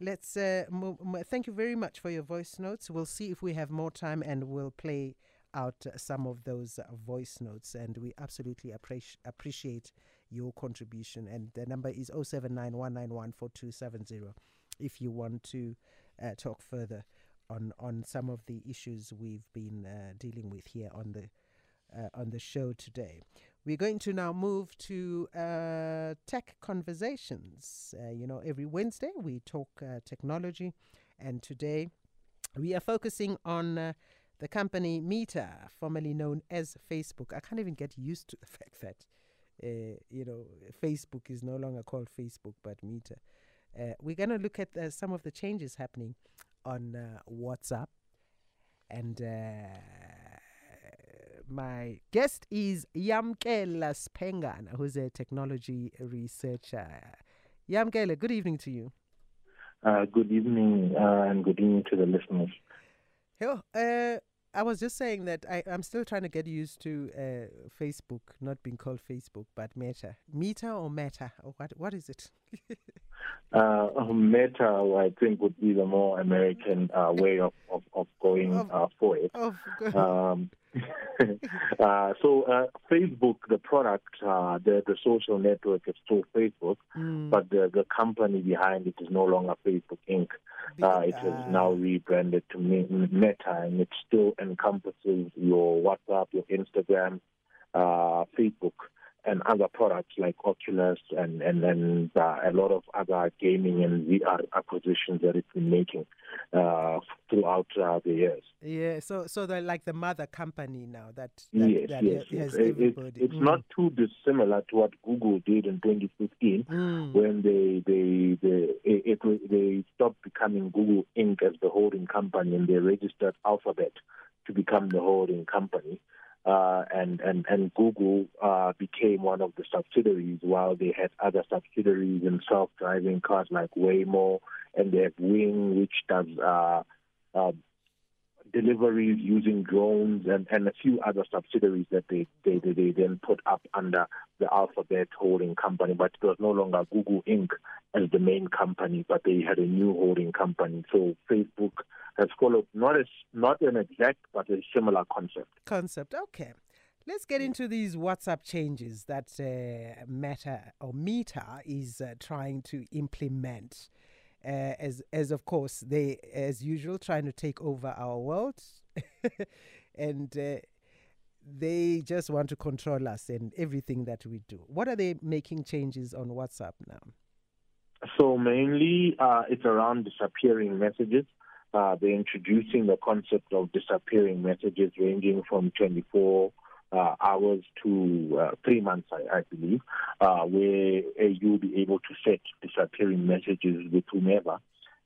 let's uh, mo- thank you very much for your voice notes. We'll see if we have more time and we'll play out some of those uh, voice notes. And we absolutely appreci- appreciate your contribution. And the number is 0791914270 if you want to uh, talk further on, on some of the issues we've been uh, dealing with here on the uh, on the show today. We're going to now move to uh, tech conversations. Uh, you know, every Wednesday we talk uh, technology, and today we are focusing on uh, the company Meta, formerly known as Facebook. I can't even get used to the fact that, uh, you know, Facebook is no longer called Facebook but Meta. Uh, we're going to look at some of the changes happening on WhatsApp. And my guest is Yamkela Spengana, who's a technology researcher. Yamkela, good evening to you. Uh, good evening uh, and good evening to the listeners. Hello. Uh, I was just saying that I, I'm still trying to get used to uh, Facebook not being called Facebook, but Meta. Meta or Meta? Or what? What is it? uh, Meta, I think, would be the more American uh, way of, of, of going Of- uh, for it. Um, uh, so, uh, Facebook, the product, uh, the, the social network is still Facebook, Mm, but the, the company behind it is no longer Facebook Inc. Uh, it ah, now rebranded to Me- Meta, and it still encompasses your WhatsApp, your Instagram, uh, Facebook, and other products like Oculus and and and uh, a lot of other gaming and VR acquisitions that it's been making uh, throughout uh, the years. Yeah, so so they're like the mother company now that, that, yes, that yes, yes. It- it's Mm, not too dissimilar to what Google did in 2015 mm, when they they they it, it, they stopped becoming Google Inc. as the holding company and they registered Alphabet to become the holding company. Uh, and, and, and Google uh, became one of the subsidiaries while they had other subsidiaries in self-driving cars like Waymo and they have Wing, which does uh, uh, deliveries using drones and, and a few other subsidiaries that they, they, they, they then put up under the Alphabet holding company, but it was no longer Google Inc. as the main company, but they had a new holding company. So Facebook has followed not as not an exact but a similar concept. concept. Okay. Let's get into these WhatsApp changes that uh, Meta or Meta is uh, trying to implement. Uh, as, as of course, they, as usual, trying to take over our world. and uh, they just want to control us and everything that we do. What are they making changes on WhatsApp now? So mainly uh, it's around disappearing messages. Uh, they're introducing the concept of disappearing messages ranging from 24 uh, hours to uh, three months, I, I believe, uh, where uh, you'll be able to set disappearing messages with whomever.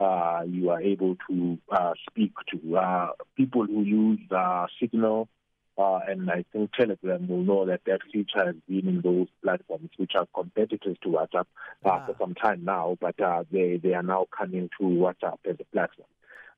Uh, you are able to uh, speak to uh, people who use uh, Signal, uh, and I think Telegram will know that that feature has been in those platforms, which are competitors to WhatsApp Ah. for some time now, but uh, they, they are now coming to WhatsApp as a platform.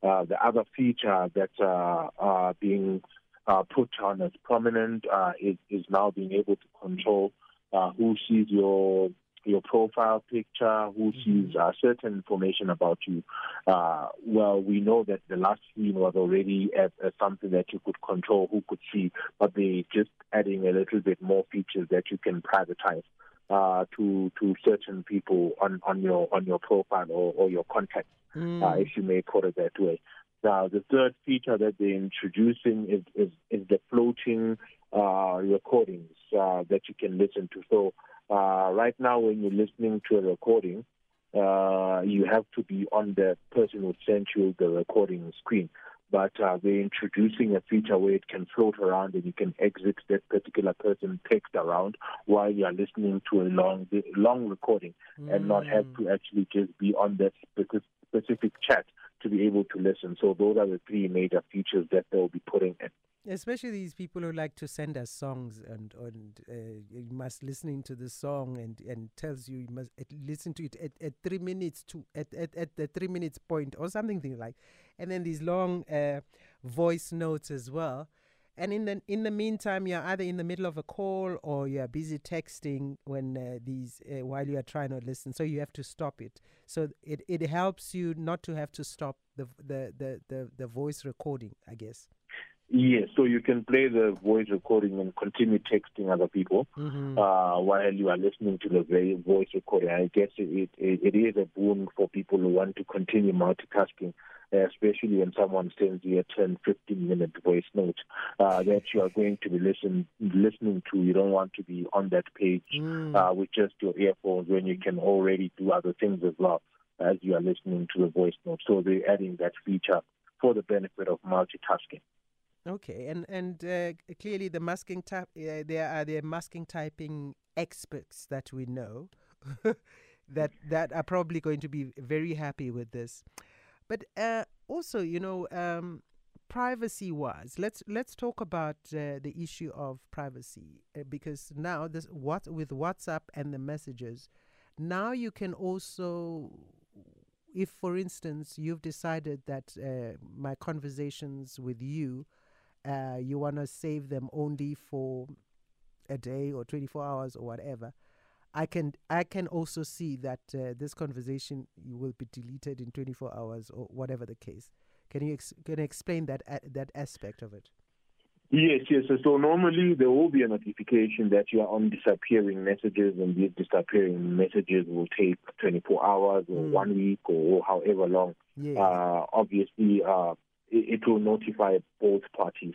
Uh, the other feature that's uh, uh, being uh, put on as prominent uh, is, is now being able to control uh, who sees your your profile picture, who sees uh, certain information about you. Uh, well, we know that the last seen was already as, as something that you could control who could see, but they just adding a little bit more features that you can privatize uh, to to certain people on, on your on your profile or, or your contacts Mm. uh, if you may put it that way. Now, the third feature that they're introducing is, is, is the floating uh, recordings uh, that you can listen to. So, uh, right now, when you're listening to a recording, uh, you have to be on the person who sent you the recording screen. But uh, they're introducing a feature where it can float around and you can exit that particular person text around while you are listening to a long, long recording and not have Mm. to actually just be on that speci- specific chat to be able to listen. So those are the three major features that they'll be putting in. especially these people who like to send us songs and and uh, you must listening to the song and and tells you you must listen to it at, at three minutes to at, at, at the three minutes point or something like and then these long uh, voice notes as well And in the in the meantime, you're either in the middle of a call or you're busy texting when uh, these uh, while you are trying to listen. So you have to stop it. So it, it helps you not to have to stop the the, the, the, the voice recording, I guess. Yes, so you can play the voice recording and continue texting other people mm-hmm. uh, while you are listening to the voice recording. I guess it, it, it is a boon for people who want to continue multitasking, especially when someone sends you a 10, 15 minute voice note uh, that you are going to be listen, listening to. You don't want to be on that page mm. uh, with just your earphones when you can already do other things as well as you are listening to the voice note. So they're adding that feature for the benefit of multitasking. Okay, and and uh, clearly the masking type uh, there are the masking typing experts that we know that that are probably going to be very happy with this. But uh, also, you know, um, privacy wise, let's let's talk about uh, the issue of privacy uh, because now this what with WhatsApp and the messages, now you can also if for instance you've decided that uh, my conversations with you uh, you want to save them only for a day or 24 hours or whatever i can i can also see that uh, this conversation will be deleted in 24 hours or whatever the case can you ex- can you explain that uh, that aspect of it Yes, yes. So normally there will be a notification that you are on disappearing messages, and these disappearing messages will take 24 hours or mm. one week or however long. Yes. Uh, obviously, uh, it, will notify both parties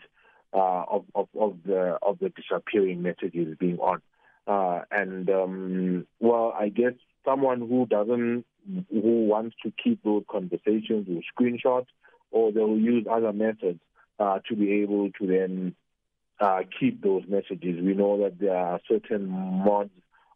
uh, of, of, of the of the disappearing messages being on. Uh, and um, well, I guess someone who doesn't who wants to keep those conversations will screenshot or they'll use other methods uh, to be able to then uh, keep those messages. We know that there are certain mods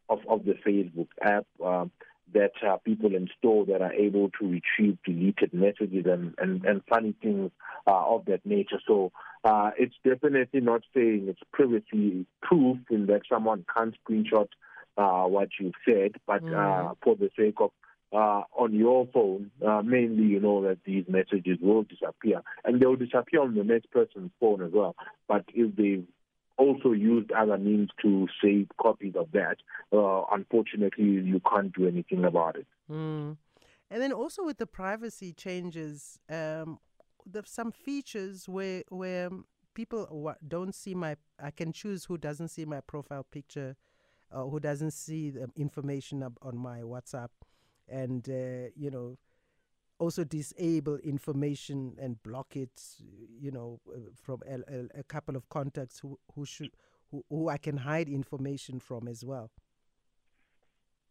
of, of the Facebook app um, that uh, people install that are able to retrieve deleted messages and, and, and funny things uh, of that nature. So uh, it's definitely not saying it's privacy proof in that someone can't screenshot uh, what you've said, but uh, mm. for the sake of uh, on your phone, uh, mainly you know that these messages will disappear, and they will disappear on the next person's phone as well. But if they also used other means to save copies of that. Uh, unfortunately, you can't do anything about it. Mm. And then also with the privacy changes, um, some features where where people don't see my. I can choose who doesn't see my profile picture, or who doesn't see the information on my WhatsApp, and uh, you know also disable information and block it, you know, uh, from a, a, a, couple of contacts who, who should who, who I can hide information from as well.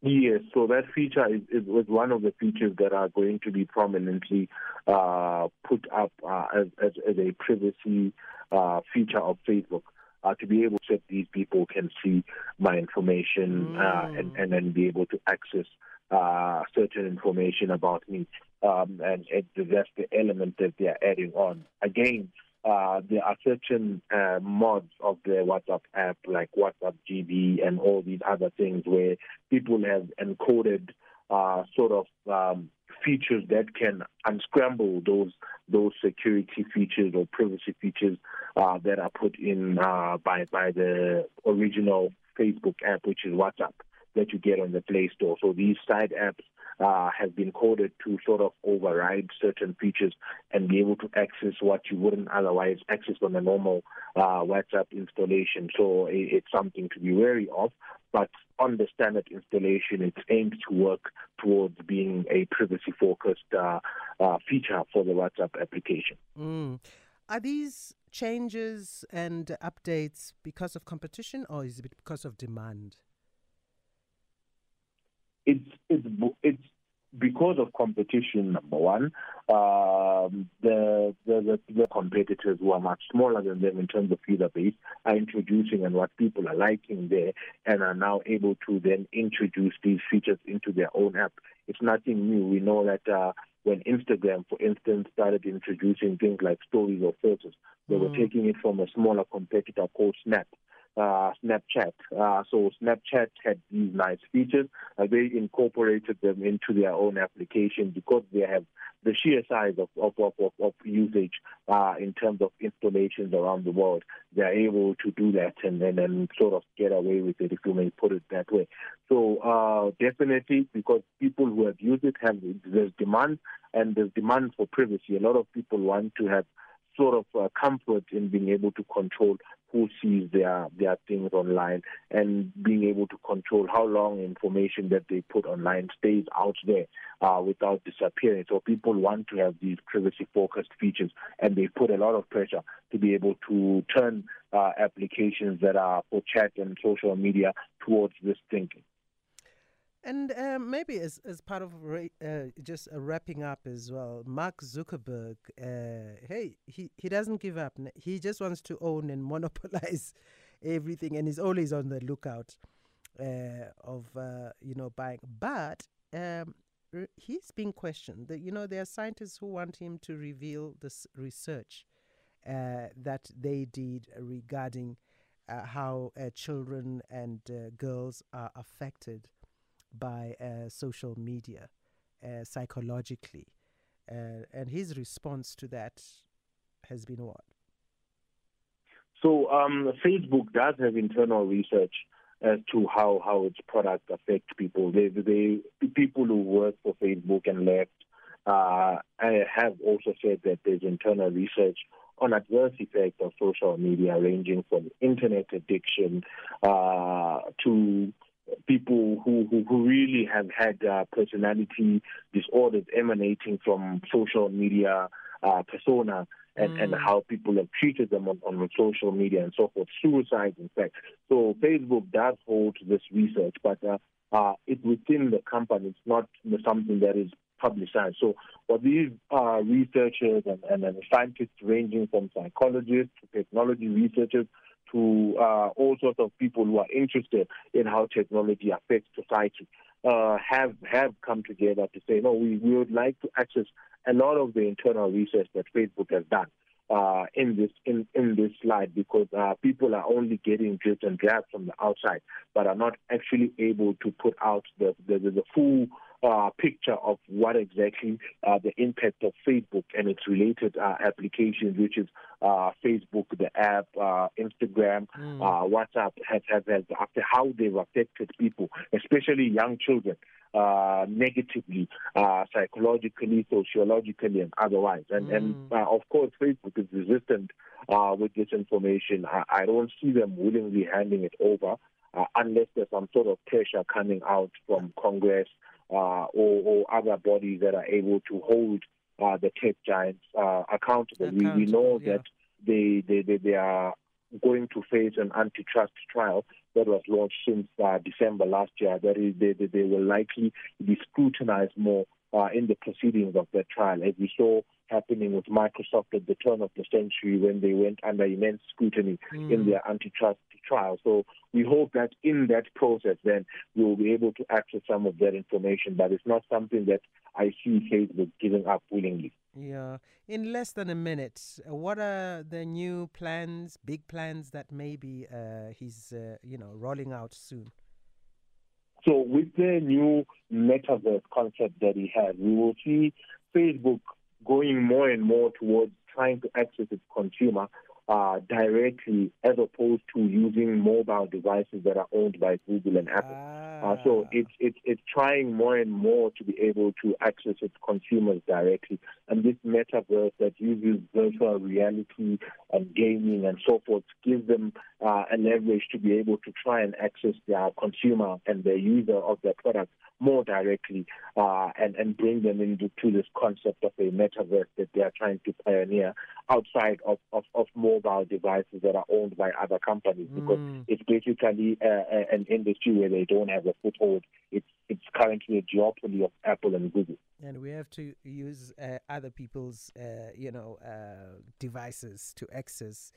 Yes, so that feature is, is, was one of the features that are going to be prominently uh, put up uh, as, as, as, a privacy uh, feature of Facebook. Uh, to be able to these people can see my information uh, mm. and, and then be able to access uh, certain information about me um, and, and that's the element that they are adding on. Again, uh, there are certain uh, mods of the WhatsApp app, like WhatsApp GB and all these other things, where people have encoded uh, sort of um, features that can unscramble those those security features or privacy features uh, that are put in uh, by by the original Facebook app, which is WhatsApp that you get on the Play Store. So these side apps uh, have been coded to sort of override certain features and be able to access what you wouldn't otherwise access on a normal uh, WhatsApp installation. So it, it's something to be wary of. But on the standard installation, it's aimed to work towards being a privacy-focused uh, uh feature for the WhatsApp application. Mm. Are these changes and updates because of competition or is it because of demand? It's it's it's because of competition. Number one, um, the, the, the competitors who are much smaller than them in terms of user base are introducing and what people are liking there, and are now able to then introduce these features into their own app. It's nothing new. We know that. Uh, when Instagram, for instance, started introducing things like stories or photos, they mm. were taking it from a smaller competitor called Snap uh, Snapchat. Uh, so Snapchat had these nice features. Uh, they incorporated them into their own application because they have the sheer size of, of, of, of, of usage uh, in terms of installations around the world. They're able to do that and then and sort of get away with it, if you may put it that way. So uh, definitely, because people who have used it have there's demand and there's demand for privacy. A lot of people want to have sort of uh, comfort in being able to control who sees their their things online and being able to control how long information that they put online stays out there uh, without disappearing. So people want to have these privacy focused features, and they put a lot of pressure to be able to turn uh, applications that are for chat and social media towards this thinking. And uh, maybe as, as part of uh, just wrapping up as well, Mark Zuckerberg, uh, hey, he, he doesn't give up. He just wants to own and monopolize everything, and he's always on the lookout uh, of uh, you know buying. But um, he's being questioned. That you know there are scientists who want him to reveal this research uh, that they did regarding how children and girls are affected by uh, social media uh, psychologically. Uh, and his response to that has been what? So um, Facebook does have internal research as to how, how its products affect people. They, they, people who work for Facebook and left uh, have also said that there's internal research on adverse effects of social media, ranging from internet addiction uh, to people who, who, who really have had uh, personality disorders emanating from social media uh, persona and, mm. and how people have treated them on, on social media and so forth, suicide in fact. So Facebook does hold this research, but uh, uh, it's within the company. It's not something that is publicized. So what these uh, researchers and, and, and scientists ranging from psychologists to technology researchers to uh, all sorts of people who are interested in how technology affects society uh, have have come together to say, no, we, we would like to access a lot of the internal research that Facebook has done uh, in this in, in this slide because uh, people are only getting drips and drabs from the outside, but are not actually able to put out the, the, the full uh, picture of what exactly uh, the impact of Facebook and its related uh, applications, which is uh, Facebook, the app, uh, Instagram, mm. Uh, WhatsApp, has, has, has after how they've affected people, especially young children. negatively, psychologically, sociologically, and otherwise. And, mm. and of course, Facebook is resistant with this information. I, I don't see them willingly handing it over unless there's some sort of pressure coming out from Congress uh, or, or, other bodies that are able to hold uh, the tech giants uh, accountable. accountable. We, we know yeah. that they, they, they, they, are going to face an antitrust trial that was launched since uh, December last year. That is, they, they, they will likely be scrutinized more uh, in the proceedings of that trial, as we saw happening with Microsoft at the turn of the century when they went under immense scrutiny mm. in their antitrust trial. So we hope that in that process, then we will be able to access some of that information. But it's not something that I see Facebook giving up willingly. Yeah. In less than a minute, what are the new plans, big plans that maybe uh, he's, uh, you know, rolling out soon? So with the new metaverse concept that he has, we will see Facebook going more and more towards trying to access its consumer uh, directly as opposed to using mobile devices that are owned by Google and Apple. Ah. Uh, so it's, it's, it's trying more and more to be able to access its consumers directly. And this metaverse that uses virtual reality and gaming and so forth gives them uh, a leverage to be able to try and access their consumer and the user of their product more directly uh, and, and bring them into this concept of a metaverse that they are trying to pioneer outside of, of, of mobile devices that are owned by other companies mm. because it's basically uh, an industry where they don't have a foothold. It's, it's currently a duopoly of Apple and Google. And we have to use uh, other people's, uh, you know, uh, devices to access